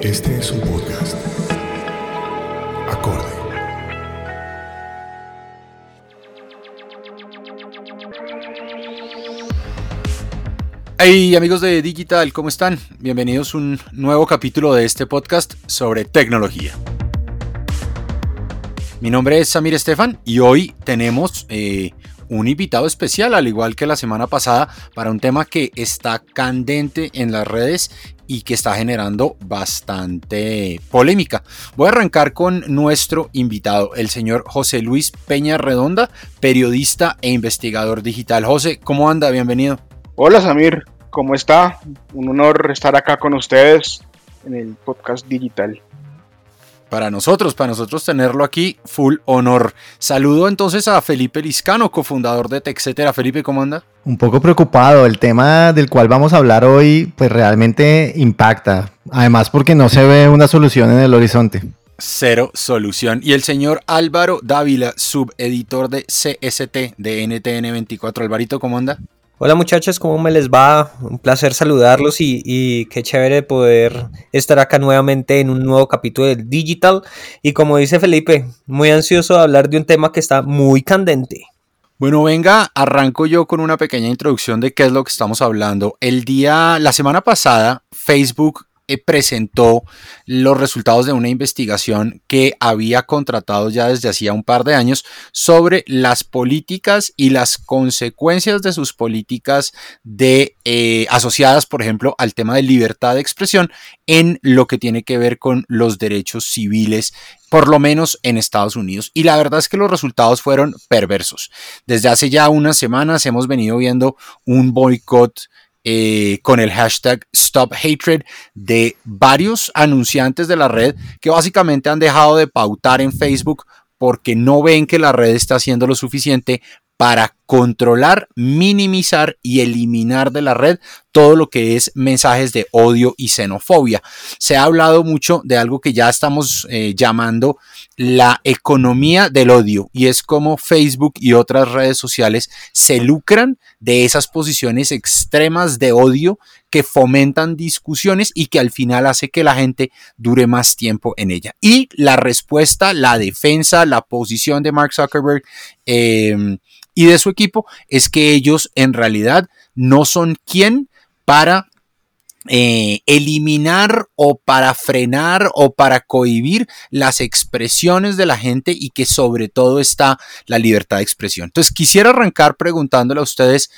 Este es un podcast. Acorde. Hey amigos de Digital, ¿cómo están? Bienvenidos a un nuevo capítulo de este podcast sobre tecnología. Mi nombre es Samir Estefan y hoy tenemos eh, un invitado especial, al igual que la semana pasada, para un tema que está candente en las redes y que está generando bastante polémica. Voy a arrancar con nuestro invitado, el señor José Luis Peña Redonda, periodista e investigador digital. José, ¿cómo anda? Bienvenido. Hola Samir, ¿cómo está? Un honor estar acá con ustedes en el podcast digital para nosotros, para nosotros tenerlo aquí, full honor. Saludo entonces a Felipe Liscano, cofundador de TechCetera. Felipe, ¿cómo anda? Un poco preocupado, el tema del cual vamos a hablar hoy pues realmente impacta, además porque no se ve una solución en el horizonte. Cero solución. Y el señor Álvaro Dávila, subeditor de CST de NTN24. Alvarito, ¿cómo anda? Hola muchachos, ¿cómo me les va? Un placer saludarlos y, qué chévere poder estar acá nuevamente en un nuevo capítulo del Digital. Y como dice Felipe, muy ansioso de hablar de un tema que está muy candente. Bueno, venga, arranco yo con una pequeña introducción de qué es lo que estamos hablando. El día, la semana pasada, Facebook eh, presentó los resultados de una investigación que había contratado ya desde hacía un par de años sobre las políticas y las consecuencias de sus políticas de eh, asociadas, por ejemplo, al tema de libertad de expresión en lo que tiene que ver con los derechos civiles por lo menos en Estados Unidos. Y la verdad es que los resultados fueron perversos. Desde hace ya unas semanas hemos venido viendo un boicot eh, con el hashtag Stop Hatred de varios anunciantes de la red que básicamente han dejado de pautar en Facebook porque no ven que la red está haciendo lo suficiente para controlar, minimizar y eliminar de la red todo lo que es mensajes de odio y xenofobia. Se ha hablado mucho de algo que ya estamos eh, llamando la economía del odio y es como Facebook y otras redes sociales se lucran de esas posiciones extremas de odio que fomentan discusiones y que al final hace que la gente dure más tiempo en ella. Y la respuesta, la defensa, la posición de Mark Zuckerberg, eh, y de su equipo es que ellos en realidad no son quien para eh, eliminar o para frenar o para cohibir las expresiones de la gente y que sobre todo está la libertad de expresión. Entonces quisiera arrancar preguntándole a ustedes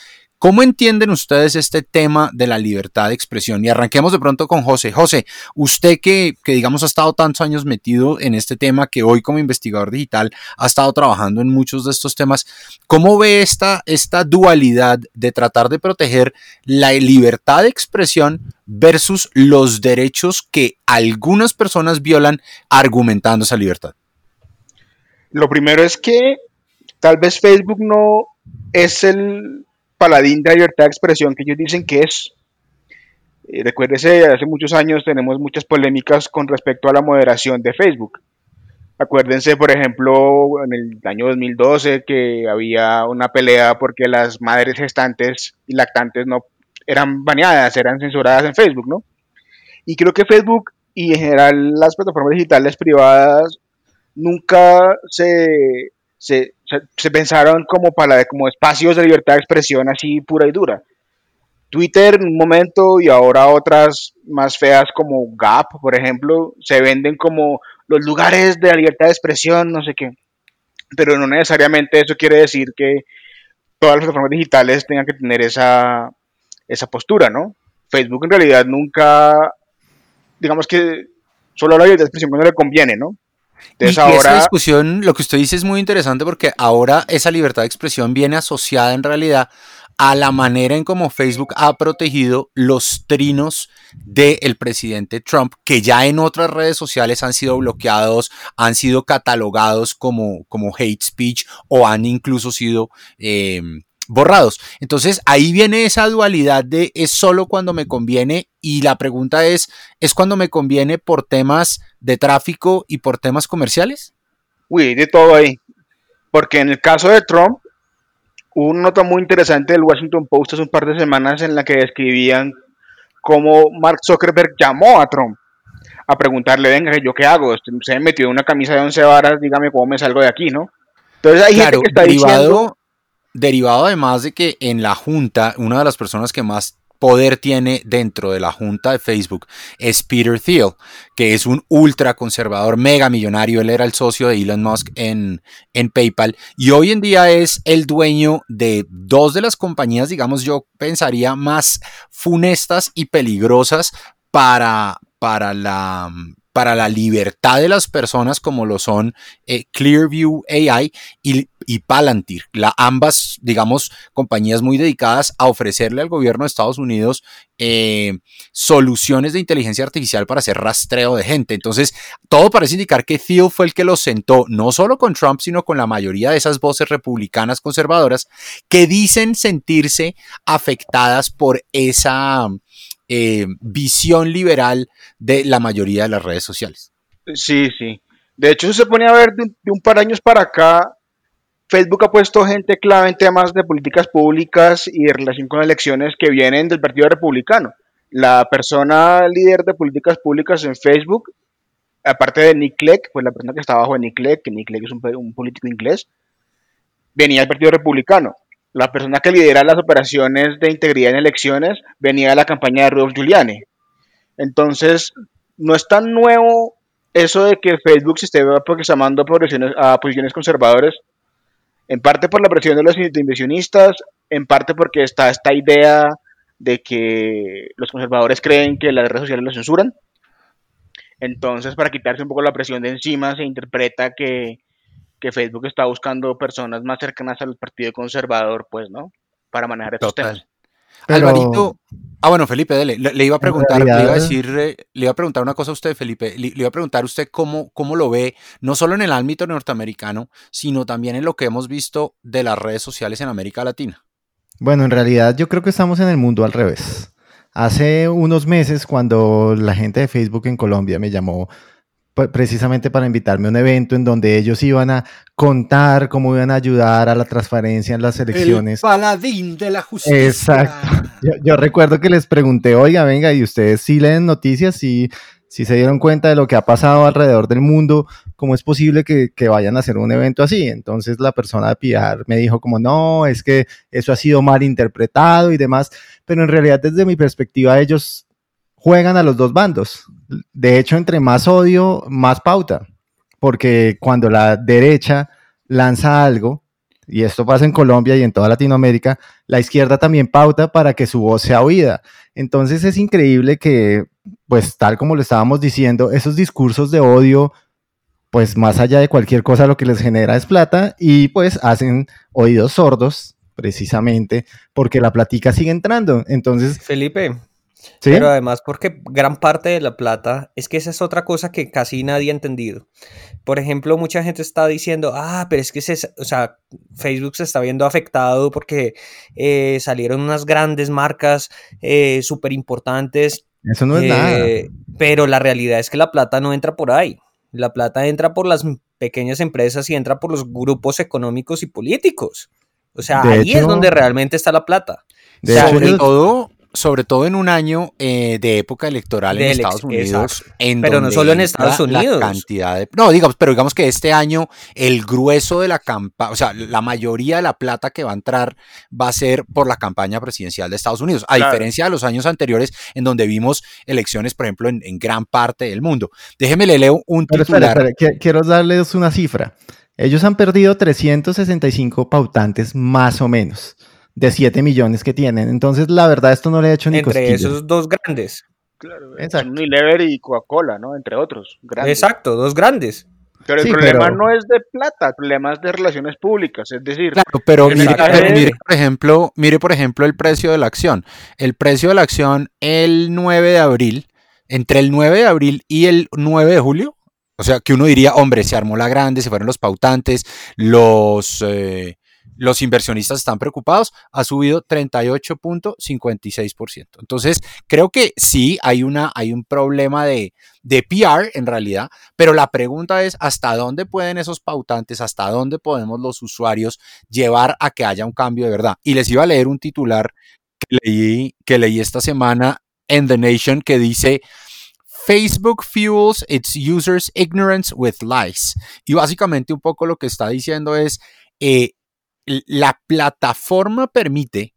¿Cómo entienden ustedes este tema de la libertad de expresión? Y arranquemos de pronto con José. José, usted que, digamos ha estado tantos años metido en este tema, que hoy como investigador digital ha estado trabajando en muchos de estos temas, ¿cómo ve esta, esta dualidad de tratar de proteger la libertad de expresión versus los derechos que algunas personas violan argumentando esa libertad? Lo primero es que tal vez Facebook no es el paladín de libertad de expresión que ellos dicen que es. Eh, recuérdese, hace muchos años tenemos muchas polémicas con respecto a la moderación de Facebook. Acuérdense, por ejemplo, en el año 2012 que había una pelea porque las madres gestantes y lactantes no eran baneadas, eran censuradas en Facebook, ¿no? Y creo que Facebook y en general las plataformas digitales privadas nunca se, se se, pensaron como para como espacios de libertad de expresión así pura y dura. Twitter en un momento y ahora otras más feas como Gap, por ejemplo, se venden como los lugares de la libertad de expresión, no sé qué. Pero no necesariamente eso quiere decir que todas las plataformas digitales tengan que tener esa, esa postura, ¿no? Facebook en realidad nunca, digamos que solo la libertad de expresión cuando le conviene, ¿no? Entonces y, ahora... esa discusión, lo que usted dice es muy interesante porque ahora esa libertad de expresión viene asociada en realidad a la manera en cómo Facebook ha protegido los trinos del presidente Trump, que ya en otras redes sociales han sido bloqueados, han sido catalogados como, como hate speech o han incluso sido eh, borrados. Entonces ahí viene esa dualidad de es solo cuando me conviene y la pregunta es, ¿es cuando me conviene por temas de tráfico y por temas comerciales? Uy, de todo ahí. Porque en el caso de Trump, hubo una nota muy interesante del Washington Post hace un par de semanas en la que describían cómo Mark Zuckerberg llamó a Trump a preguntarle, venga, ¿yo qué hago? Se me metió en una camisa de 11 varas, dígame cómo me salgo de aquí, ¿no? Entonces hay Claro, gente que está derivado, diciendo... derivado además de que en la junta, una de las personas que más poder tiene dentro de la junta de Facebook es Peter Thiel, que es un ultra conservador, mega millonario. Él era el socio de Elon Musk en, en PayPal y hoy en día es el dueño de dos de las compañías, digamos, yo pensaría más funestas y peligrosas para, para la para la libertad de las personas como lo son eh, Clearview AI y, Palantir, la, ambas, digamos, compañías muy dedicadas a ofrecerle al gobierno de Estados Unidos eh, soluciones de inteligencia artificial para hacer rastreo de gente. Entonces, todo parece indicar que Thiel fue el que los sentó, no solo con Trump, sino con la mayoría de esas voces republicanas conservadoras que dicen sentirse afectadas por esa eh, visión liberal de la mayoría de las redes sociales. Sí, sí. De hecho, se pone a ver de un, par de años para acá, Facebook ha puesto gente clave en temas de políticas públicas y de relación con elecciones que vienen del Partido Republicano. La persona líder de políticas públicas en Facebook, aparte de Nick Clegg, pues la persona que está abajo de Nick Clegg, que Nick Clegg es un político inglés, venía del Partido Republicano. La persona que lidera las operaciones de integridad en elecciones venía de la campaña de Rudolph Giuliani. Entonces, no es tan nuevo eso de que Facebook se esté aproximando a posiciones conservadoras, en parte por la presión de los inversionistas, en parte porque está esta idea de que los conservadores creen que las redes sociales los censuran. Entonces, para quitarse un poco la presión de encima, se interpreta que, que Facebook está buscando personas más cercanas al partido conservador, pues, ¿no? Para manejar estos Total. temas. Pero- Alvarito. Ah, bueno, Felipe, dele. Le, le iba a preguntar, le iba a decir, eh, le iba a preguntar una cosa a usted, Felipe. Le, le iba a preguntar a usted cómo, cómo lo ve, no solo en el ámbito norteamericano, sino también en lo que hemos visto de las redes sociales en América Latina. Bueno, en realidad yo creo que estamos en el mundo al revés. Hace unos meses, cuando la gente de Facebook en Colombia me llamó precisamente para invitarme a un evento en donde ellos iban a contar cómo iban a ayudar a la transparencia en las elecciones. paladín de la justicia. Exacto. Yo, yo recuerdo que les pregunté, oiga, venga, ¿y ustedes sí leen noticias? ¿Y si se dieron cuenta de lo que ha pasado alrededor del mundo? ¿Cómo es posible que, que vayan a hacer un evento así? Entonces la persona de PR me dijo como, no, es que eso ha sido mal interpretado y demás. Pero en realidad desde mi perspectiva ellos juegan a los dos bandos. De hecho, entre más odio, más pauta. Porque cuando la derecha lanza algo, y esto pasa en Colombia y en toda Latinoamérica, la izquierda también pauta para que su voz sea oída. Entonces es increíble que, pues tal como lo estábamos diciendo, esos discursos de odio, pues más allá de cualquier cosa lo que les genera es plata y pues hacen oídos sordos precisamente porque la platica sigue entrando. Entonces, Felipe, ¿sí? pero además porque gran parte de la plata es que esa es otra cosa que casi nadie ha entendido. Por ejemplo, mucha gente está diciendo, ah, pero es que se, o sea, Facebook se está viendo afectado porque eh, salieron unas grandes marcas eh, súper importantes. Eso no es nada. Eh, Pero la realidad es que la plata no entra por ahí. La plata entra por las pequeñas empresas y entra por los grupos económicos y políticos. O sea, De ahí es hecho- donde realmente está la plata. De hecho, Sobre ellos- todo, sobre todo en un año eh, de época electoral en ex- Estados Unidos. En Pero no solo en Estados la Unidos. cantidad de- no, digamos, pero digamos que este año el grueso de la campaña, o sea, la mayoría de la plata que va a entrar va a ser por la campaña presidencial de Estados Unidos, a Claro. diferencia de los años anteriores en donde vimos elecciones, por ejemplo, en, en gran parte del mundo. Déjeme le leo un Pero titular. espera, quiero darles una cifra. Ellos han perdido 365 pautantes más o menos de 7 millones que tienen. Entonces, la verdad, esto no le ha hecho ni Entre cosquillas. esos dos grandes. Claro, Exacto. Unilever y Coca-Cola, ¿no? Entre otros. grandes. Exacto, dos grandes. Pero el Sí, problema pero- no es de plata, el problema es de relaciones públicas. Es decir, Claro, pero mire, pero mire, por ejemplo, mire, por ejemplo, el precio de la acción. El precio de la acción el 9 de abril, entre el 9 de abril y el 9 de julio, o sea, que uno diría, hombre, se armó la grande, se fueron los pautantes, los, eh, los inversionistas están preocupados, ha subido 38.56%. Entonces, creo que sí hay, una, hay un problema de, de PR en realidad, pero la pregunta es hasta dónde pueden esos pautantes, hasta dónde podemos los usuarios llevar a que haya un cambio de verdad. Y les iba a leer un titular que leí, que leí esta semana en The Nation que dice Facebook fuels its users ignorance with lies. Y básicamente un poco lo que está diciendo es eh, la plataforma permite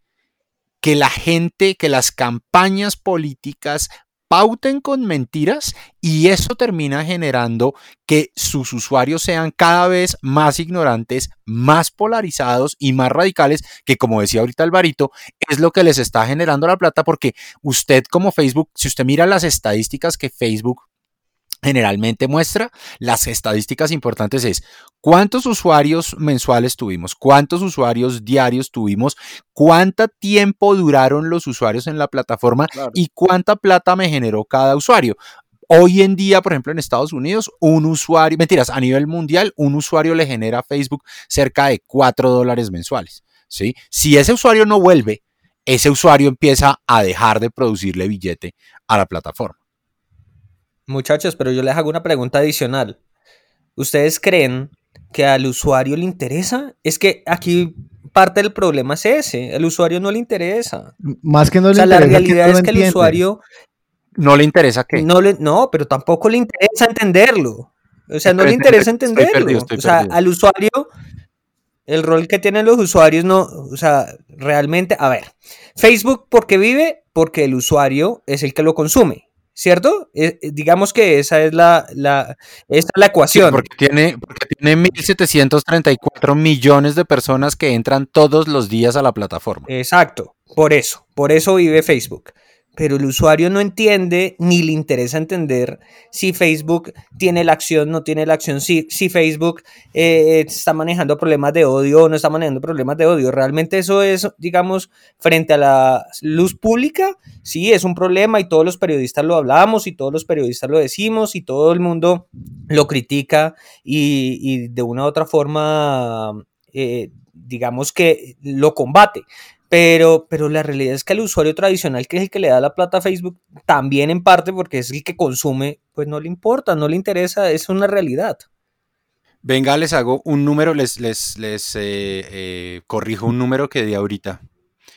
que la gente, que las campañas políticas pauten con mentiras y eso termina generando que sus usuarios sean cada vez más ignorantes, más polarizados y más radicales, que como decía ahorita Alvarito, es lo que les está generando la plata porque usted como Facebook, si usted mira las estadísticas que Facebook generalmente muestra, las estadísticas importantes es cuántos usuarios mensuales tuvimos, cuántos usuarios diarios tuvimos, cuánto tiempo duraron los usuarios en la plataforma Claro. y cuánta plata me generó cada usuario. Hoy en día, por ejemplo, en Estados Unidos, un usuario, mentiras, a nivel mundial, un usuario le genera a Facebook cerca de 4 dólares mensuales. ¿sí? Si ese usuario no vuelve, ese usuario empieza a dejar de producirle billete a la plataforma. Muchachos, pero yo les hago una pregunta adicional. ¿Ustedes creen que al usuario le interesa? Es que aquí parte del problema es ese. Al usuario no le interesa. Más que no O le sea, la interesa, realidad no es que el usuario No le interesa que... no le, no, pero tampoco le interesa entenderlo. O sea, no le interesa estoy entenderlo. perdido, estoy o sea, perdido. al usuario, el rol que tienen los usuarios no, o sea, realmente, a ver, Facebook, ¿por qué vive? Porque el usuario es el que lo consume, ¿cierto? Eh, eh, digamos que esa es la, la, es la Sí, ecuación. porque tiene, porque tiene 1.734 millones de personas que entran todos los días a la plataforma. Exacto, por eso, por eso vive Facebook. Pero el usuario no entiende ni le interesa entender si Facebook tiene la acción, no tiene la acción, si, si Facebook eh, está manejando problemas de odio o no está manejando problemas de odio. Realmente eso es, digamos, frente a la luz pública, sí, es un problema y todos los periodistas lo hablamos y todos los periodistas lo decimos y todo el mundo lo critica y, y de una u otra forma, eh, digamos que lo combate. Pero, pero la realidad es que al usuario tradicional, que es el que le da la plata a Facebook, también en parte porque es el que consume, pues no le importa, no le interesa, es una realidad. Venga, les hago un número, les, les, les eh, eh, corrijo un número que di ahorita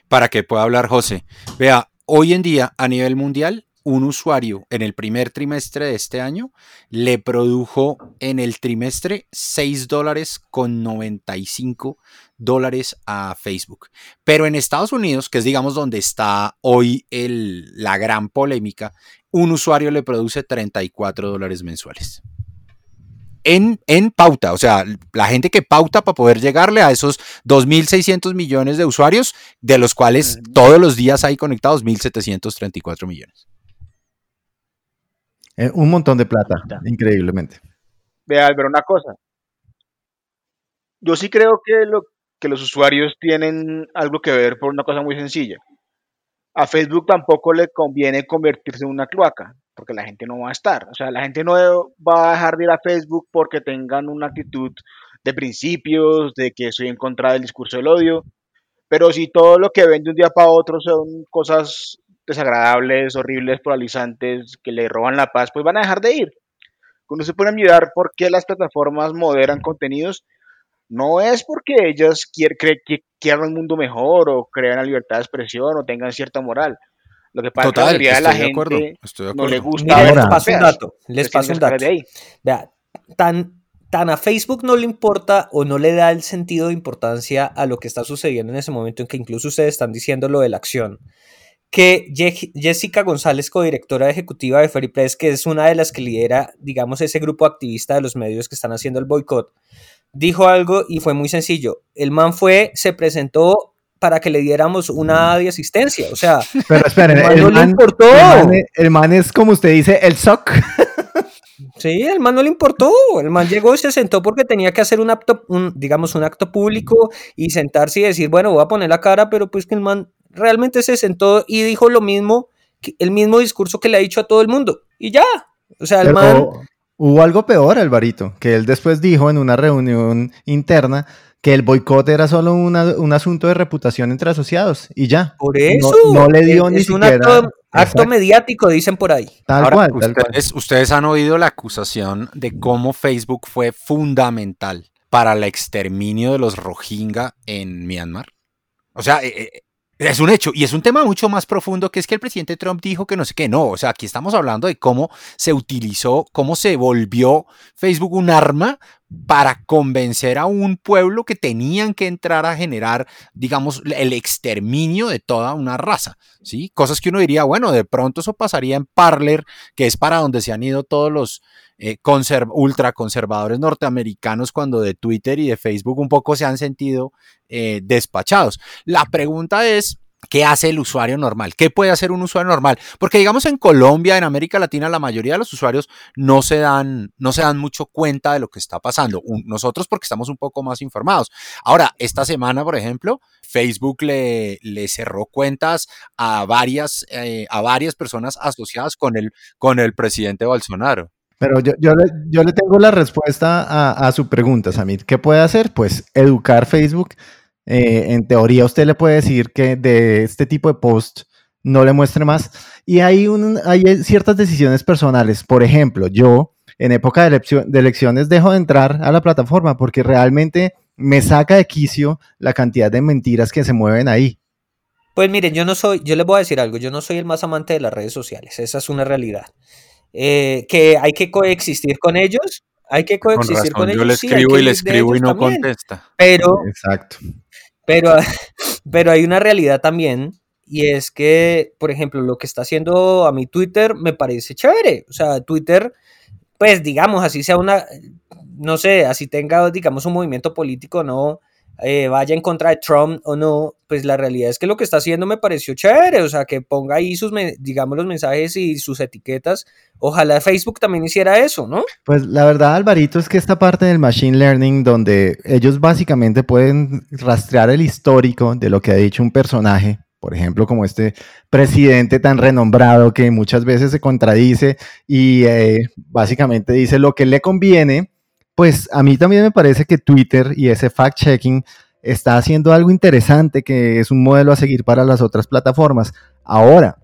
para que pueda hablar José. Vea, hoy en día a nivel mundial, un usuario en el primer trimestre de este año le produjo en el trimestre 6 dólares con 95 dólares a Facebook. Pero en Estados Unidos, que es digamos donde está hoy el, la gran polémica, un usuario le produce 34 dólares mensuales. En, en, pauta, o sea, la gente que pauta para poder llegarle a esos 2.600 millones de usuarios, de los cuales todos los días hay conectados 1.734 millones. Eh, un montón de plata, increíblemente. Vea, Álvaro, una cosa. Yo sí creo que, lo, que los usuarios tienen algo que ver por una cosa muy sencilla. A Facebook tampoco le conviene convertirse en una cloaca, porque la gente no va a estar. O sea, la gente no va a dejar de ir a Facebook porque tengan una actitud de principios, de que estoy en contra del discurso del odio. Pero si todo lo que ven de un día para otro son cosas desagradables, horribles, polarizantes, que le roban la paz, pues van a dejar de ir. Cuando se pone a mirar por qué las plataformas moderan contenidos, no es porque ellas quier, que quieran un mundo mejor o crean la libertad de expresión o tengan cierta moral. Lo que pasa Total, es que la mayoría de la de acuerdo, gente estoy de no le gusta Mira, ver les paso un dato. Les paso un dato. Vea, tan, tan a Facebook no le importa o no le da el sentido de importancia a lo que está sucediendo en ese momento en que incluso ustedes están diciendo lo de la acción. Que Je- Jessica González, codirectora ejecutiva de Free Press, que es una de las que lidera, digamos, ese grupo activista de los medios que están haciendo el boicot, dijo algo y fue muy sencillo. El man fue, se presentó para que le diéramos una de asistencia. O sea, Pero esperen, El man el no le importó. el man es- el man es como usted dice, el SOC. Sí, el man no le importó. El man llegó y se sentó porque tenía que hacer un acto, un, digamos, un acto público y sentarse y decir, bueno, voy a poner la cara, pero pues que el man realmente se sentó y dijo lo mismo, el mismo discurso que le ha dicho a todo el mundo. Y ya. O sea, el Pero man. hubo algo peor, Alvarito, que él después dijo en una reunión interna que el boicot era solo una- un asunto de reputación entre asociados y ya. Por No- eso. No, le dio es, ni es un siquiera. acto, acto Exacto, mediático, dicen por ahí. tal Ahora, cual, tal cual. ustedes, ustedes han oído la acusación de cómo Facebook fue fundamental para el exterminio de los Rohingya en Myanmar. O sea, eh, eh, es un hecho y es un tema mucho más profundo que es que el presidente Trump dijo que no sé qué. No, o sea, aquí estamos hablando de cómo se utilizó, cómo se volvió Facebook un arma para convencer a un pueblo que tenían que entrar a generar, digamos, el exterminio de toda una raza, ¿sí? Cosas que uno diría, bueno, de pronto eso pasaría en Parler, que es para donde se han ido todos los eh, conserv- ultraconservadores norteamericanos cuando de Twitter y de Facebook un poco se han sentido eh, despachados. La pregunta es, ¿qué hace el usuario normal? ¿Qué puede hacer un usuario normal? Porque digamos en Colombia, en América Latina, la mayoría de los usuarios no se dan, no se dan mucho cuenta de lo que está pasando. Nosotros porque estamos un poco más informados. Ahora, esta semana, por ejemplo, Facebook le, le cerró cuentas a varias, eh, a varias personas asociadas con el, con el presidente Bolsonaro. Pero yo, yo, le, yo le tengo la respuesta a, a su pregunta, Samir. ¿Qué puede hacer? Pues educar Facebook. Eh, en teoría, usted le puede decir que de este tipo de post no le muestre más. Y hay, un, hay ciertas decisiones personales. Por ejemplo, yo en época de, eleccio- de elecciones dejo de entrar a la plataforma porque realmente me saca de quicio la cantidad de mentiras que se mueven ahí. Pues miren, yo no soy, yo les voy a decir algo, yo no soy el más amante de las redes sociales, esa es una realidad. Eh, que hay que coexistir con ellos, hay que coexistir con, razón, yo ellos. le escribo y le escribo y ellos no también, contesta. Pero, Exacto. pero, pero hay una realidad también, y es que, por ejemplo, lo que está haciendo a mi Twitter me parece chévere. O sea, Twitter, pues digamos, así sea una, no sé, así tenga, digamos, un movimiento político, no, eh, vaya en contra de Trump o no, pues la realidad es que lo que está haciendo me pareció chévere, o sea, que ponga ahí sus, digamos, los mensajes y sus etiquetas. Ojalá Facebook también hiciera eso, ¿no? Pues la verdad, Alvarito, es que esta parte del Machine Learning, donde ellos básicamente pueden rastrear el histórico de lo que ha dicho un personaje, por ejemplo, como este presidente tan renombrado que muchas veces se contradice y eh, básicamente dice lo que le conviene, pues a mí también me parece que Twitter y ese fact-checking está haciendo algo interesante que es un modelo a seguir para las otras plataformas. Ahora,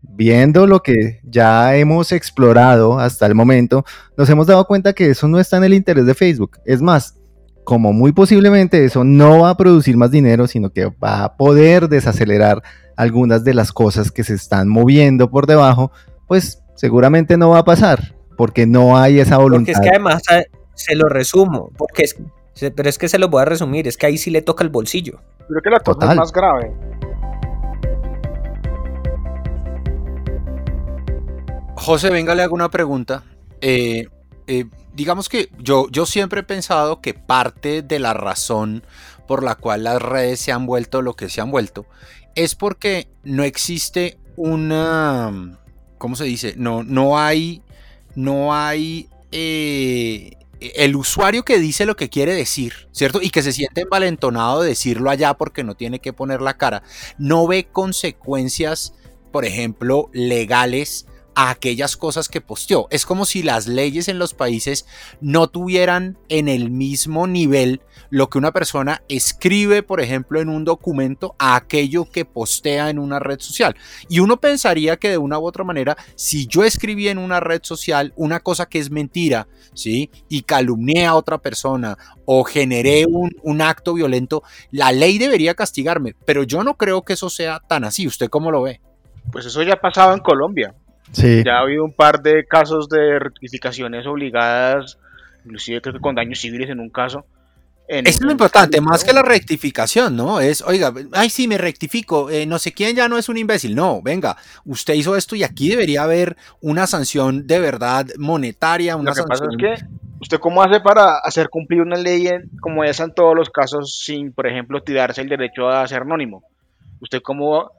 viendo lo que ya hemos explorado hasta el momento, nos hemos dado cuenta que eso no está en el interés de Facebook. Es más, como muy posiblemente eso no va a producir más dinero, sino que va a poder desacelerar algunas de las cosas que se están moviendo por debajo, pues seguramente no va a pasar, porque no hay esa Porque voluntad. es que además se lo resumo, porque es, se- pero es que se lo voy a resumir, es que ahí sí le toca el bolsillo. Creo que la cosa Total. es más grave. José, venga, le hago una pregunta. Eh, eh, digamos que yo, yo siempre he pensado que parte de la razón por la cual las redes se han vuelto lo que se han vuelto es porque no existe una, ¿cómo se dice? No, no hay, no hay eh, el usuario que dice lo que quiere decir, ¿cierto? Y que se siente envalentonado de decirlo allá porque no tiene que poner la cara, no ve consecuencias, por ejemplo, legales a aquellas cosas que posteó. Es como si las leyes en los países no tuvieran en el mismo nivel lo que una persona escribe, por ejemplo, en un documento a aquello que postea en una red social. Y uno pensaría que de una u otra manera, si yo escribí en una red social una cosa que es mentira, ¿sí? Y calumnié a otra persona o generé un, un acto violento, la ley debería castigarme. Pero yo no creo que eso sea tan así. ¿Usted cómo lo ve? Pues eso ya ha pasado en Colombia. Sí. Ya ha habido un par de casos de rectificaciones obligadas, inclusive creo que con daños civiles en un caso. En- Eso es lo importante, más que la rectificación, ¿no? Es, oiga, ay, sí, me rectifico, eh, no sé quién ya no es un imbécil. No, venga, usted hizo esto y aquí debería haber una sanción de verdad monetaria, una Lo que pasa sanción... es que, ¿usted cómo hace para hacer cumplir una ley en- como esa en todos los casos sin, por ejemplo, tirarse el derecho a ser anónimo? ¿Usted cómo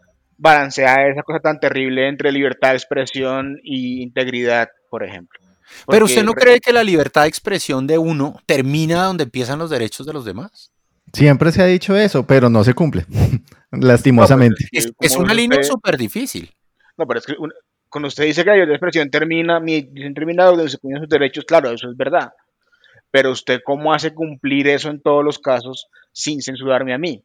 balancea esa cosa tan terrible entre libertad de expresión y integridad, por ejemplo? Pero usted no re- cree que la libertad de expresión de uno termina donde empiezan los derechos de los demás? Siempre se ha dicho eso, pero no se cumple, lastimosamente. Sí, Es, una línea súper difícil. No, pero es que un- cuando usted dice que la libertad de expresión termina, mi expresión termina donde se cumplen sus derechos, claro, eso es verdad. Pero usted, ¿cómo hace cumplir eso en todos los casos sin censurarme a mí?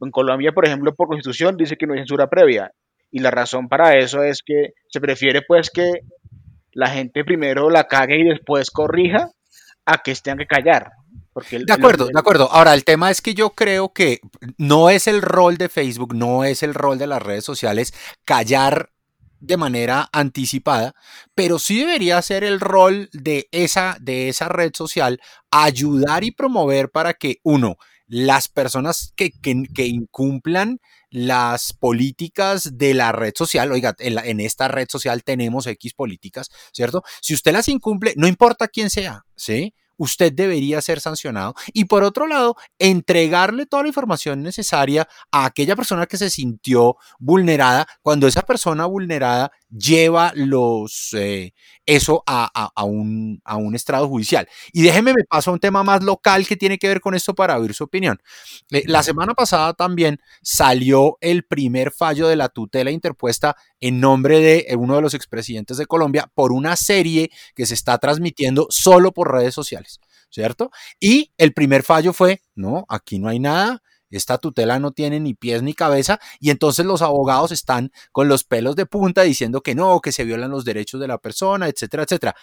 En Colombia, por ejemplo, por constitución dice que no hay censura previa. Y la razón para eso es que se prefiere, pues, que la gente primero la cague y después corrija a que tengan que callar. Porque el- De acuerdo, el- de acuerdo. Ahora, el tema es que yo creo que no es el rol de Facebook, no es el rol de las redes sociales callar de manera anticipada, pero sí debería ser el rol de esa, de esa red social ayudar y promover para que, uno, las personas que, que- que incumplan las políticas de la red social, oiga, en, en esta red social tenemos X políticas, ¿cierto? Si usted las incumple, no importa quién sea, ¿sí? Usted debería ser sancionado. Y por otro lado, entregarle toda la información necesaria a aquella persona que se sintió vulnerada, cuando esa persona vulnerada lleva los, eh, eso a, a- a un, a un estrado judicial. Y déjeme, me paso a un tema más local que tiene que ver con esto para oír su opinión. Eh, la semana pasada también salió el primer fallo de la tutela interpuesta en nombre de eh, uno de los expresidentes de Colombia por una serie que se está transmitiendo solo por redes sociales, ¿cierto? Y el primer fallo fue, no, aquí no hay nada, esta tutela no tiene ni pies ni cabeza y entonces los abogados están con los pelos de punta diciendo que no, que se violan los derechos de la persona, etcétera, etcétera.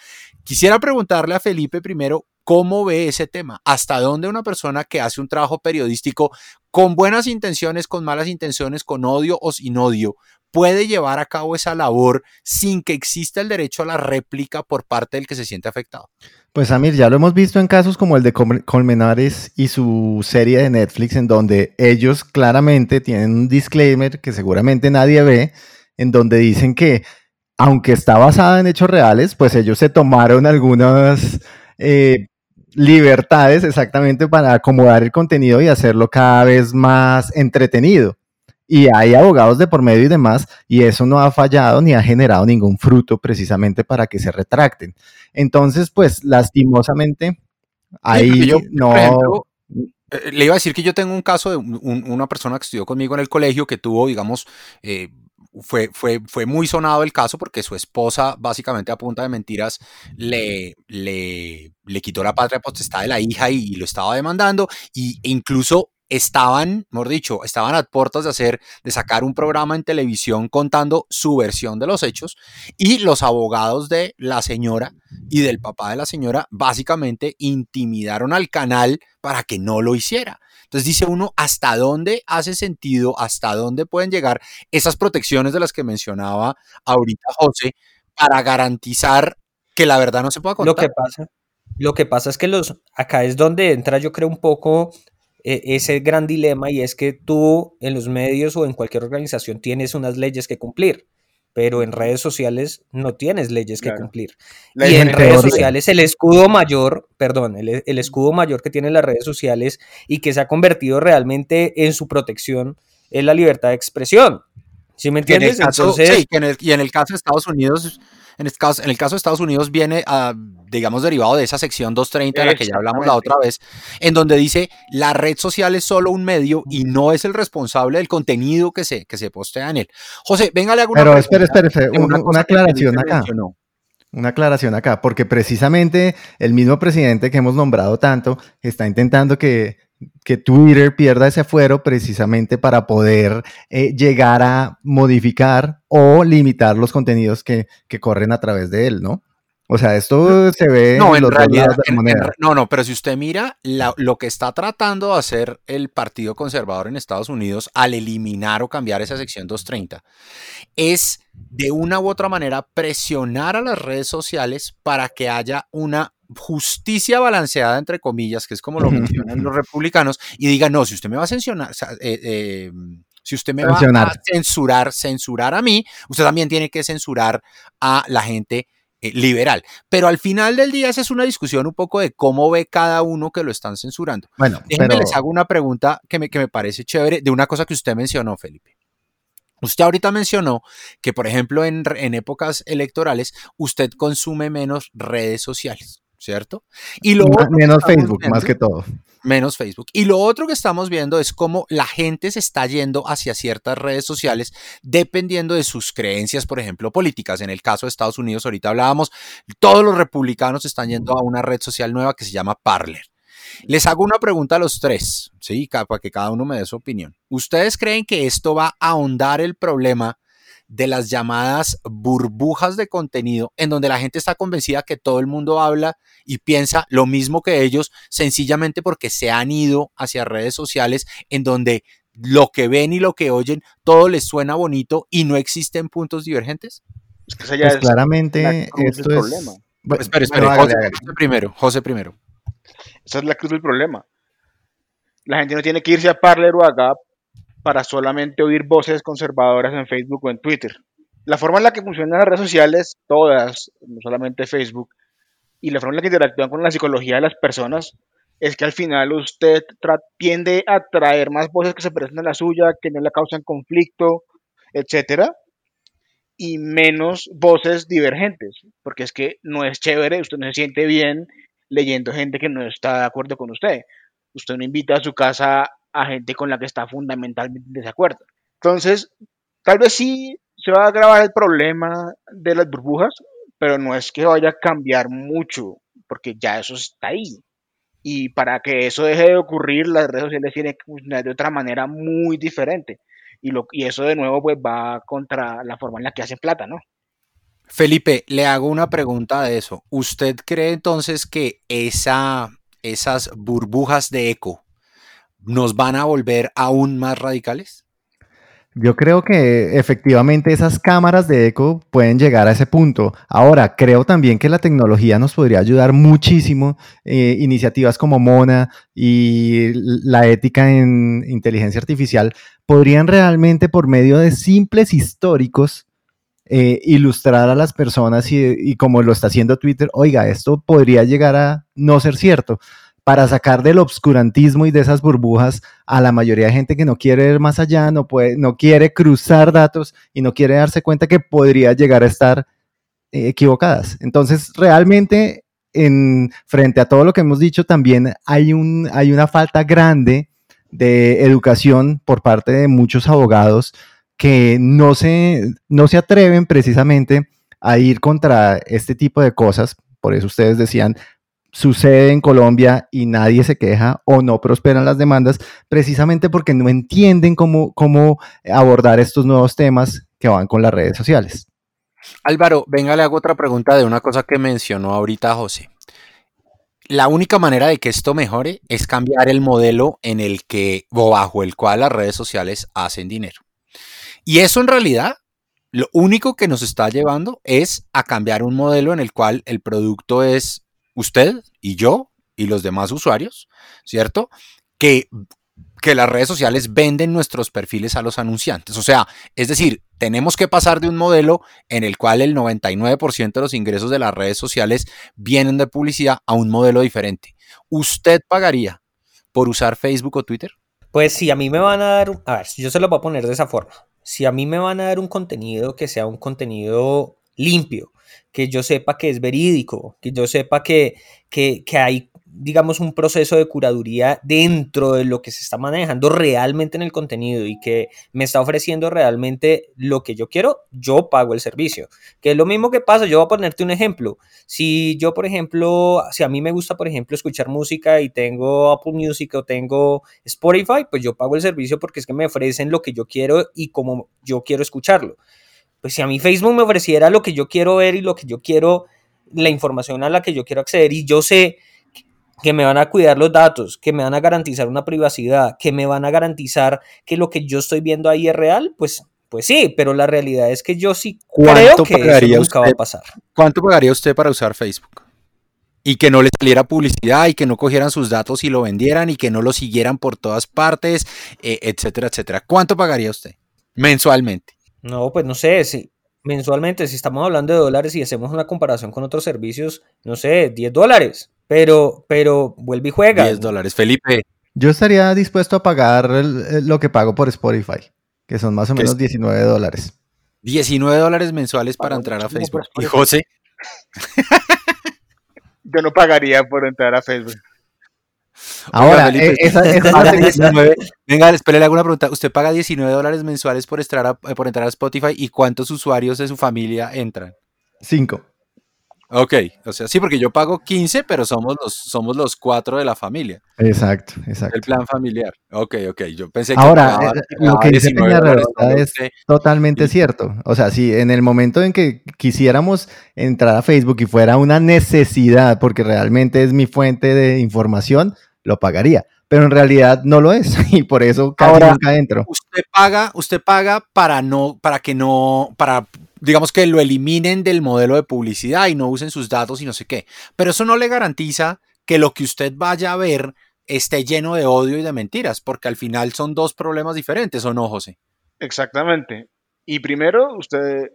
Quisiera preguntarle a Felipe primero cómo ve ese tema, hasta dónde una persona que hace un trabajo periodístico con buenas intenciones, con malas intenciones, con odio o sin odio, puede llevar a cabo esa labor sin que exista el derecho a la réplica por parte del que se siente afectado. Pues Amir, ya lo hemos visto en casos como el de Col- Colmenares y su serie de Netflix, en donde ellos claramente tienen un disclaimer que seguramente nadie ve, en donde dicen que, aunque está basada en hechos reales, pues ellos se tomaron algunas eh, libertades exactamente para acomodar el contenido y hacerlo cada vez más entretenido. Y hay abogados de por medio y demás, y eso no ha fallado ni ha generado ningún fruto precisamente para que se retracten. Entonces, pues lastimosamente, ahí yo, no... ejemplo, eh, le iba a decir que yo tengo un caso de un- un- una persona que estudió conmigo en el colegio que tuvo, digamos, eh, fue, fue, fue muy sonado el caso porque su esposa, básicamente a punta de mentiras, le, le, le quitó la patria potestad de la hija y, lo estaba demandando, y, e incluso estaban, mejor dicho, estaban a puertas de hacer, de sacar un programa en televisión contando su versión de los hechos, y los abogados de la señora y del papá de la señora básicamente intimidaron al canal para que no lo hiciera. Entonces dice uno, ¿hasta dónde hace sentido, hasta dónde pueden llegar esas protecciones de las que mencionaba ahorita José para garantizar que la verdad no se pueda contar? Lo que pasa, lo que pasa es que los, acá es donde entra, yo creo, un poco eh, ese gran dilema y es que tú en los medios o en cualquier organización tienes unas leyes que cumplir, pero en redes sociales no tienes leyes que cumplir. La y en redes sociales el escudo mayor, perdón, el, el escudo mayor que tienen las redes sociales y que se ha convertido realmente en su protección es la libertad de expresión. ¿Sí me en entiendes? caso- Entonces, sí, que en el- y en el caso de Estados Unidos, en el caso, en el caso de Estados Unidos viene, ah, digamos, derivado de esa sección 230 de la que ya hablamos la otra vez, en donde dice la red social es solo un medio y no es el responsable del contenido que se, que se postea en él. José, venga, le hago una Pero espere, espere, espere, una, una aclaración acá. mencionó. Una aclaración acá, porque precisamente el mismo presidente que hemos nombrado tanto está intentando que, que Twitter pierda ese fuero precisamente para poder eh, llegar a modificar o limitar los contenidos que, que corren a través de él, ¿no? O sea, esto se ve No, en los realidad, de en- en no, no, pero si usted mira la- lo que está tratando de hacer el Partido Conservador en Estados Unidos al eliminar o cambiar esa sección 230, es de una u otra manera presionar a las redes sociales para que haya una justicia balanceada, entre comillas, que es como lo mencionan los republicanos, y diga, no, si usted me va a censurar, si usted me va Sancionar. a censurar, censurar a mí, usted también tiene que censurar a la gente eh, liberal. Pero al final del día esa es una discusión un poco de cómo ve cada uno que lo están censurando. Bueno, Déjenme pero les hago una pregunta que me, que me parece chévere de una cosa que usted mencionó, Felipe. Usted ahorita mencionó que, por ejemplo, en, en épocas electorales, usted consume menos redes sociales, ¿cierto? Y lo menos Facebook, viendo- más que todo. menos Facebook. Y lo otro que estamos viendo es cómo la gente se está yendo hacia ciertas redes sociales dependiendo de sus creencias, por ejemplo, políticas. En el caso de Estados Unidos, ahorita hablábamos, todos los republicanos están yendo a una red social nueva que se llama Parler. Les hago una pregunta a los tres, ¿sí? Para que cada uno me dé su opinión. ¿Ustedes creen que esto va a ahondar el problema de las llamadas burbujas de contenido en donde la gente está convencida que todo el mundo habla y piensa lo mismo que ellos, sencillamente porque se han ido hacia redes sociales en donde lo que ven y lo que oyen, todo les suena bonito y no existen puntos divergentes? Es que Pues es claramente la esto es... problema. Bueno, Espera, espera, bueno, José, hágale. José primero, José primero. Esa es la cruz del problema. La gente no tiene que irse a Parler o a Gap para solamente oír voces conservadoras en Facebook o en Twitter. La forma en la que funcionan las redes sociales, todas, no solamente Facebook, y la forma en la que interactúan con la psicología de las personas, es que al final usted tiende a traer más voces que se parecen a la suya, que no le causan conflicto, etcétera, y menos voces divergentes, porque es que no es chévere, usted no se siente bien leyendo gente que no está de acuerdo con usted. Usted no invita a su casa a gente con la que está fundamentalmente en desacuerdo. Entonces, tal vez sí se va a agravar el problema de las burbujas, pero no es que vaya a cambiar mucho, porque ya eso está ahí. Y para que eso deje de ocurrir, las redes sociales tienen que funcionar de otra manera muy diferente. Y, lo, y eso de nuevo pues va contra la forma en la que hacen plata, ¿no? Felipe, le hago una pregunta de eso. ¿Usted cree entonces que esa, esas burbujas de eco nos van a volver aún más radicales? Yo creo que efectivamente esas cámaras de eco pueden llegar a ese punto. Ahora, creo también que la tecnología nos podría ayudar muchísimo. eh, iniciativas como Mona y la ética en inteligencia artificial podrían realmente por medio de simples históricos eh, ilustrar a las personas y, y como lo está haciendo Twitter, oiga, esto podría llegar a no ser cierto para sacar del obscurantismo y de esas burbujas a la mayoría de gente que no quiere ir más allá, no, puede, no quiere cruzar datos y no quiere darse cuenta que podría llegar a estar eh, equivocadas. Entonces, realmente, en, frente a todo lo que hemos dicho, también hay, un, hay una falta grande de educación por parte de muchos abogados que no se, no se atreven precisamente a ir contra este tipo de cosas. Por eso ustedes decían, sucede en Colombia y nadie se queja o no prosperan las demandas, precisamente porque no entienden cómo, cómo abordar estos nuevos temas que van con las redes sociales. Álvaro, venga, le hago otra pregunta de una cosa que mencionó ahorita José. La única manera de que esto mejore es cambiar el modelo en el que o bajo el cual las redes sociales hacen dinero. Y eso en realidad lo único que nos está llevando es a cambiar un modelo en el cual el producto es usted y yo y los demás usuarios, ¿cierto? Que, que las redes sociales venden nuestros perfiles a los anunciantes. O sea, es decir, tenemos que pasar de un modelo en el cual el 99% de los ingresos de las redes sociales vienen de publicidad a un modelo diferente. ¿Usted pagaría por usar Facebook o Twitter? Pues si a mí me van a dar, a ver, yo se lo voy a poner de esa forma. Si a mí me van a dar un contenido que sea un contenido limpio, que yo sepa que es verídico, que yo sepa que, que, que, hay, digamos, un proceso de curaduría dentro de lo que se está manejando realmente en el contenido y que me está ofreciendo realmente lo que yo quiero, yo pago el servicio. Que es lo mismo que pasa, yo voy a ponerte un ejemplo. Si yo, por ejemplo, si a mí me gusta, por ejemplo, escuchar música y tengo Apple Music o tengo Spotify, pues yo pago el servicio porque es que me ofrecen lo que yo quiero y como yo quiero escucharlo pues si a mí Facebook me ofreciera lo que yo quiero ver y lo que yo quiero la información a la que yo quiero acceder y yo sé que me van a cuidar los datos, que me van a garantizar una privacidad, que me van a garantizar que lo que yo estoy viendo ahí es real, pues, pues sí, pero la realidad es que yo sí creo que eso nunca va a pasar. ¿Cuánto pagaría usted para usar Facebook? Y que no le saliera publicidad y que no cogieran sus datos y lo vendieran y que no lo siguieran por todas partes, eh, etcétera, etcétera. ¿Cuánto pagaría usted mensualmente? No, pues no sé, si mensualmente, si estamos hablando de dólares y hacemos una comparación con otros servicios, no sé, 10 dólares. Pero, pero vuelve y juega. 10 dólares. Felipe. Yo estaría dispuesto a pagar lo que pago por Spotify, que son más o menos 19 dólares. 19 dólares mensuales para entrar a Facebook. ¿Y José? Yo no pagaría por entrar a Facebook. Ahora, eh, esa, esa es la Venga, espere, le hago una pregunta. ¿Usted paga 19 dólares mensuales por, entrar por entrar a Spotify y cuántos usuarios de su familia entran? Cinco. Ok, o sea, sí, porque yo pago 15, pero somos los, somos los cuatro de la familia. Exacto, exacto. El plan familiar. Ok, ok, yo pensé que... Ahora, eh, lo que dice es totalmente cierto. O sea, si en el momento en que quisiéramos entrar a Facebook y fuera una necesidad, porque realmente es mi fuente de información, lo pagaría. Pero en realidad no lo es y por eso casi Ahora, nunca entro. Usted paga, usted paga para no, para que no, para digamos que lo eliminen del modelo de publicidad y no usen sus datos y no sé qué. Pero eso no le garantiza que lo que usted vaya a ver esté lleno de odio y de mentiras, porque al final son dos problemas diferentes, ¿o no, José? Exactamente. Y primero, usted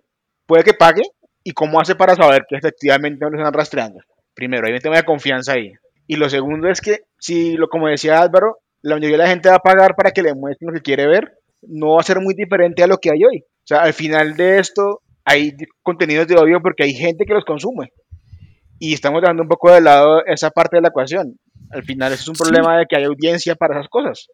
puede que pague y cómo hace para saber que efectivamente no le están rastreando. Primero, hay un tema de confianza ahí. Y lo segundo es que, si, lo, como decía Álvaro, la mayoría de la gente va a pagar para que le muestren lo que quiere ver, no va a ser muy diferente a lo que hay hoy. O sea, al final de esto, hay contenidos de odio porque hay gente que los consume. Y estamos dejando un poco de lado esa parte de la ecuación. Al final es un problema de que hay audiencia para esas cosas.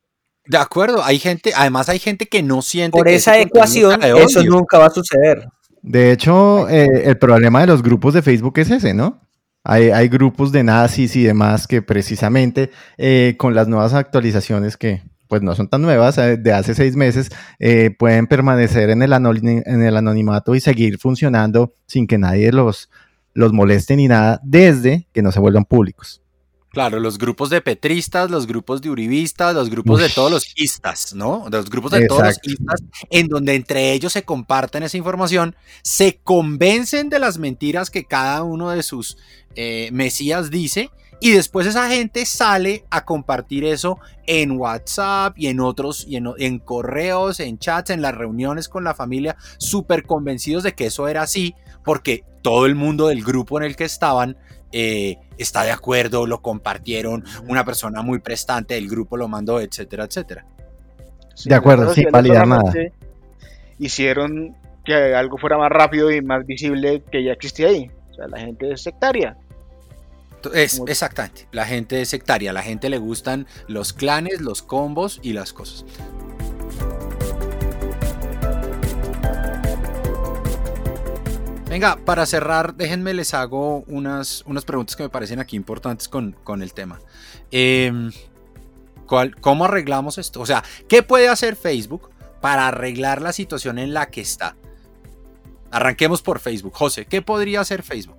De acuerdo, hay gente, además hay gente que no siente... Por esa ecuación eso nunca va a suceder. De hecho, eh, el problema de los grupos de Facebook es ese, ¿no? Hay, grupos de nazis y demás que precisamente eh, con las nuevas actualizaciones que, pues no son tan nuevas, eh, de hace seis meses, eh, pueden permanecer en el, en el anonimato y seguir funcionando sin que nadie los, los moleste ni nada, desde que no se vuelvan públicos. Claro, los grupos de petristas, los grupos de uribistas, los grupos de todos los istas, ¿no? Los grupos de todos los istas, en donde entre ellos se comparten esa información, se convencen de las mentiras que cada uno de sus eh, mesías dice y después esa gente sale a compartir eso en WhatsApp y en otros, y en, correos, en chats, en las reuniones con la familia, súper convencidos de que eso era así, porque todo el mundo del grupo en el que estaban eh, está de acuerdo, lo compartieron, una persona muy prestante del grupo lo mandó, etcétera, etcétera. de acuerdo, sin validar nada. Hicieron que algo fuera más rápido y más visible que ya existía ahí. O sea, la gente es sectaria. Es, exactamente, la gente es sectaria, a la gente le gustan los clanes, los combos y las cosas. Venga, para cerrar, déjenme les hago unas, unas preguntas que me parecen aquí importantes con, el tema. Em, ¿Cómo arreglamos esto? O sea, ¿qué puede hacer Facebook para arreglar la situación en la que está? Arranquemos por Facebook. José, ¿qué podría hacer Facebook?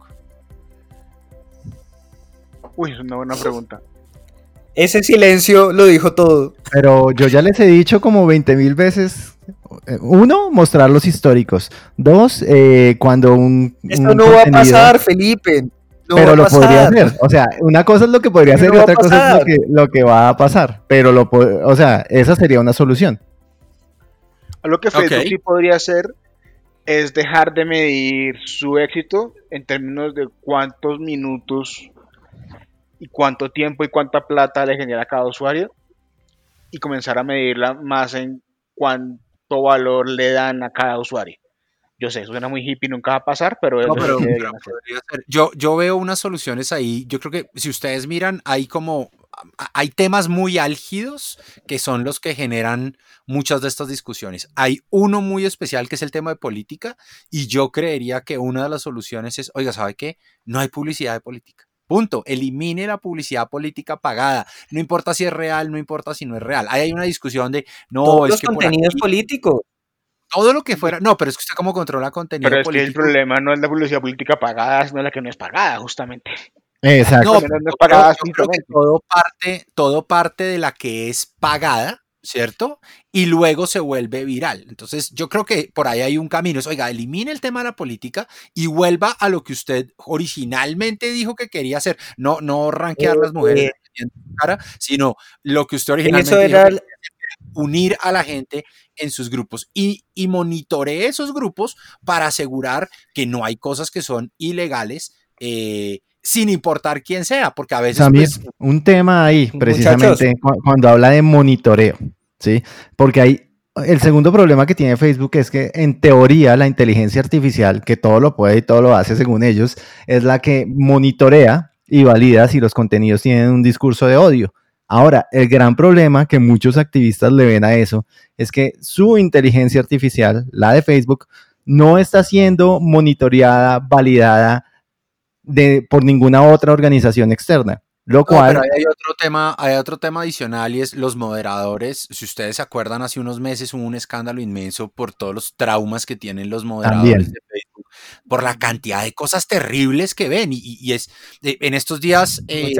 Uy, es una buena pregunta. Ese silencio lo dijo todo. Pero yo ya les he dicho como 20 mil veces. Eh, uno, mostrar los históricos. Dos, eh, cuando un. Esto no va a pasar, Felipe. pero lo podría hacer. O sea, una cosa es lo que podría hacer y otra cosa es lo que, va a pasar. Pero lo o sea, esa sería una solución. Lo que Facebook sí podría hacer es dejar de medir su éxito en términos de cuántos minutos y cuánto tiempo y cuánta plata le genera a cada usuario y comenzar a medirla más en cuánto valor le dan a cada usuario. Yo sé, suena muy hippie, nunca va a pasar, pero, Yo, yo veo unas soluciones ahí. Yo creo que si ustedes miran, hay como hay temas muy álgidos que son los que generan muchas de estas discusiones. Hay uno muy especial que es el tema de política y yo creería que una de las soluciones es, oiga, ¿sabe qué? No hay publicidad de política. Punto. Elimine la publicidad política pagada. No importa si es real, no importa si no es real. Ahí hay una discusión de no, Todos es los contenidos políticos. Todo lo que fuera. No, pero es que usted como controla contenido Pero es que el problema no es la publicidad política pagada, sino la que no es pagada, justamente. Exacto. No, es pagada yo creo que todo parte, todo parte de la que es pagada, ¿cierto? Y luego se vuelve viral. Entonces, yo creo que por ahí hay un camino. Es, oiga, elimine el tema de la política y vuelva a lo que usted originalmente dijo que quería hacer. No, no rankear las mujeres Eh, cara, sino lo que usted En originalmente eso dijo era que el- unir a la gente en sus grupos y, y monitoree esos grupos para asegurar que no hay cosas que son ilegales eh, sin importar quién sea, porque a veces pues, un tema ahí, precisamente, cu- cuando habla de monitoreo, ¿sí? Porque hay, el segundo problema que tiene Facebook es que en teoría la inteligencia artificial, que todo lo puede y todo lo hace según ellos, es la que monitorea y valida si los contenidos tienen un discurso de odio. Ahora, el gran problema que muchos activistas le ven a eso es que su inteligencia artificial, la de Facebook, no está siendo monitoreada, validada de, por ninguna otra organización externa. Lo No, cual, pero hay otro tema, hay otro tema adicional y es los moderadores. Si ustedes se acuerdan, hace unos meses hubo un escándalo inmenso por todos los traumas que tienen los moderadores También. de Facebook, por la cantidad de cosas terribles que ven. Y, y- y es eh, en estos días eh,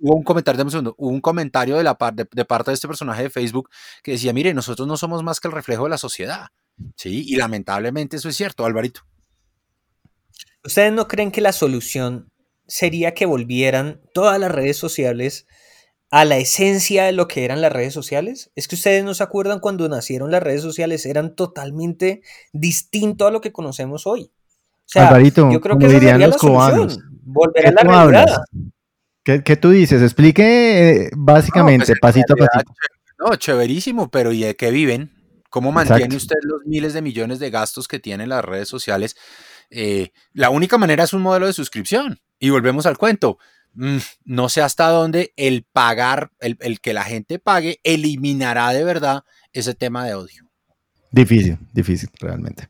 hubo un comentario, dame un segundo, hubo un comentario de la par- de, de parte de este personaje de Facebook que decía, mire, nosotros no somos más que el reflejo de la sociedad. Sí, y lamentablemente eso es cierto, Alvarito. ¿Ustedes no creen que la solución sería que volvieran todas las redes sociales a la esencia de lo que eran las redes sociales? Es que ustedes no se acuerdan cuando nacieron las redes sociales, eran totalmente distinto a lo que conocemos hoy. O sea, Alvarito, yo creo que esa dirían sería los la solución, volver ¿qué a la tú realidad. hablas? ¿Qué, qué tú dices? Explique eh, básicamente, No, pues, pasito a pasito. No, chéverísimo, pero ¿y de qué viven? ¿Cómo mantiene Exacto. usted los miles de millones de gastos que tienen las redes sociales? Eh, la única manera es un modelo de suscripción. Y volvemos al cuento. Mm, no sé hasta dónde el pagar, el, el que la gente pague, eliminará de verdad ese tema de odio. Difícil, difícil, realmente.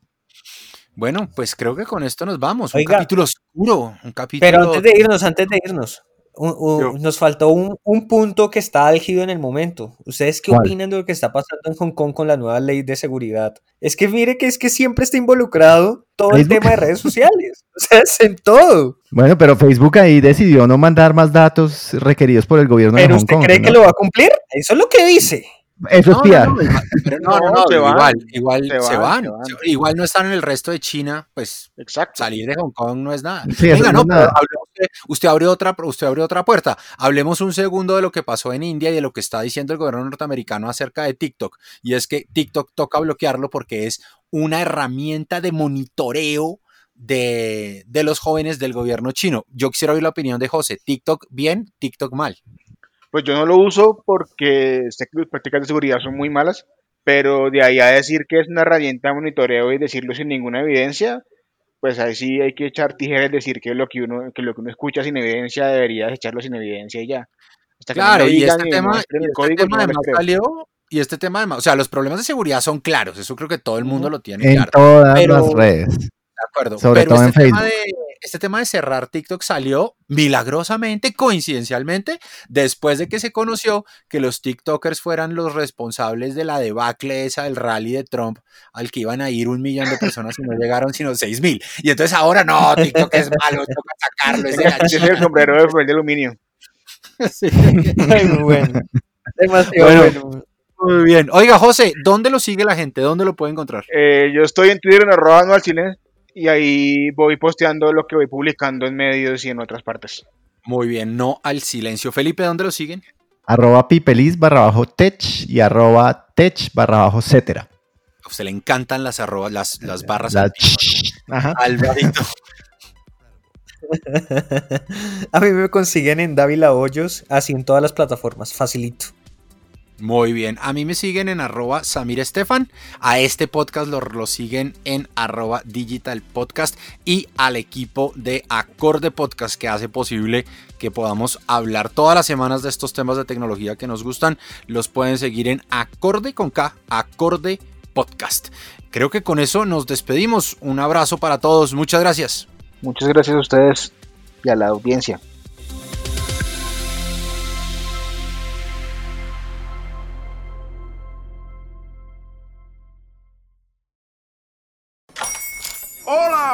Bueno, pues creo que con esto nos vamos. Un capítulo oscuro, un capítulo. Pero antes de irnos, antes de irnos, un- un- nos faltó un, un punto que está álgido en el momento. ¿Ustedes qué ¿Cuál? opinan de lo que está pasando en Hong Kong con la nueva ley de seguridad? Es que mire que es que siempre está involucrado todo el tema de redes sociales. O sea, es en todo. Bueno, pero Facebook ahí decidió no mandar más datos requeridos por el gobierno de Pero Hong usted Kong. cree ¿no? que lo va a cumplir? Eso es lo que dice. Eso es No, PR. no, no, pero no, no, van. igual, igual Se se, van, se Igual no están en el resto de China, pues Exacto. salir de Hong Kong no es nada. Sí, Venga, no pero de- usted abrió otra, usted abrió otra puerta. Hablemos un segundo de lo que pasó en India y de lo que está diciendo el gobierno norteamericano acerca de TikTok. Y es que TikTok toca bloquearlo porque es una herramienta de monitoreo de, de los jóvenes del gobierno chino. Yo quisiera oír la opinión de José. TikTok bien, TikTok mal. Pues yo no lo uso porque sé que las prácticas de seguridad son muy malas, pero de ahí a decir que es una herramienta de monitoreo y decirlo sin ninguna evidencia, pues ahí sí hay que echar tijeras y decir que lo que uno, que lo que uno escucha sin evidencia debería echarlo sin evidencia y ya. Hasta que no Claro, me y este y tema, y el este código, tema no además creo. salió, y este tema además, o sea, los problemas de seguridad son claros, eso creo que todo el mundo lo tiene En claro. todas Pero- las redes. De acuerdo. Sobre pero todo este en tema Facebook. Este tema de cerrar TikTok salió milagrosamente, coincidencialmente, después de que se conoció que los TikTokers fueran los responsables de la debacle esa del rally de Trump, al que iban a ir un millón de personas y no llegaron sino seis mil. Y entonces ahora no, TikTok es malo, toca sacarlo, es de la Ese es el sombrero de de aluminio. Sí. Ay, muy bueno. Demasiado Bueno. bueno. Muy bien. Oiga, José, ¿dónde lo sigue la gente? ¿Dónde lo puede encontrar? Eh, yo estoy en Twitter en arroba anual silence y ahí voy posteando lo que voy publicando en medios y en otras partes. Muy bien, no al silencio. Felipe, ¿dónde lo siguen? Arroba pipelis barra bajo tech y arroba tech barra bajo cetera. A usted le encantan las arrobas, las, las barras. La-. Ajá. Alvarito. A mí me consiguen en Dávila Hoyos, así en todas las plataformas, facilito. Muy bien. A mí me siguen en arroba Samir Estefan. A este podcast lo, lo siguen en arroba Digital Podcast. Y al equipo de Acorde Podcast que hace posible que podamos hablar todas las semanas de estos temas de tecnología que nos gustan. Los pueden seguir en Acorde con K, Acorde Podcast. Creo que con eso nos despedimos. Un abrazo para todos. Muchas gracias. Muchas gracias a ustedes y a la audiencia.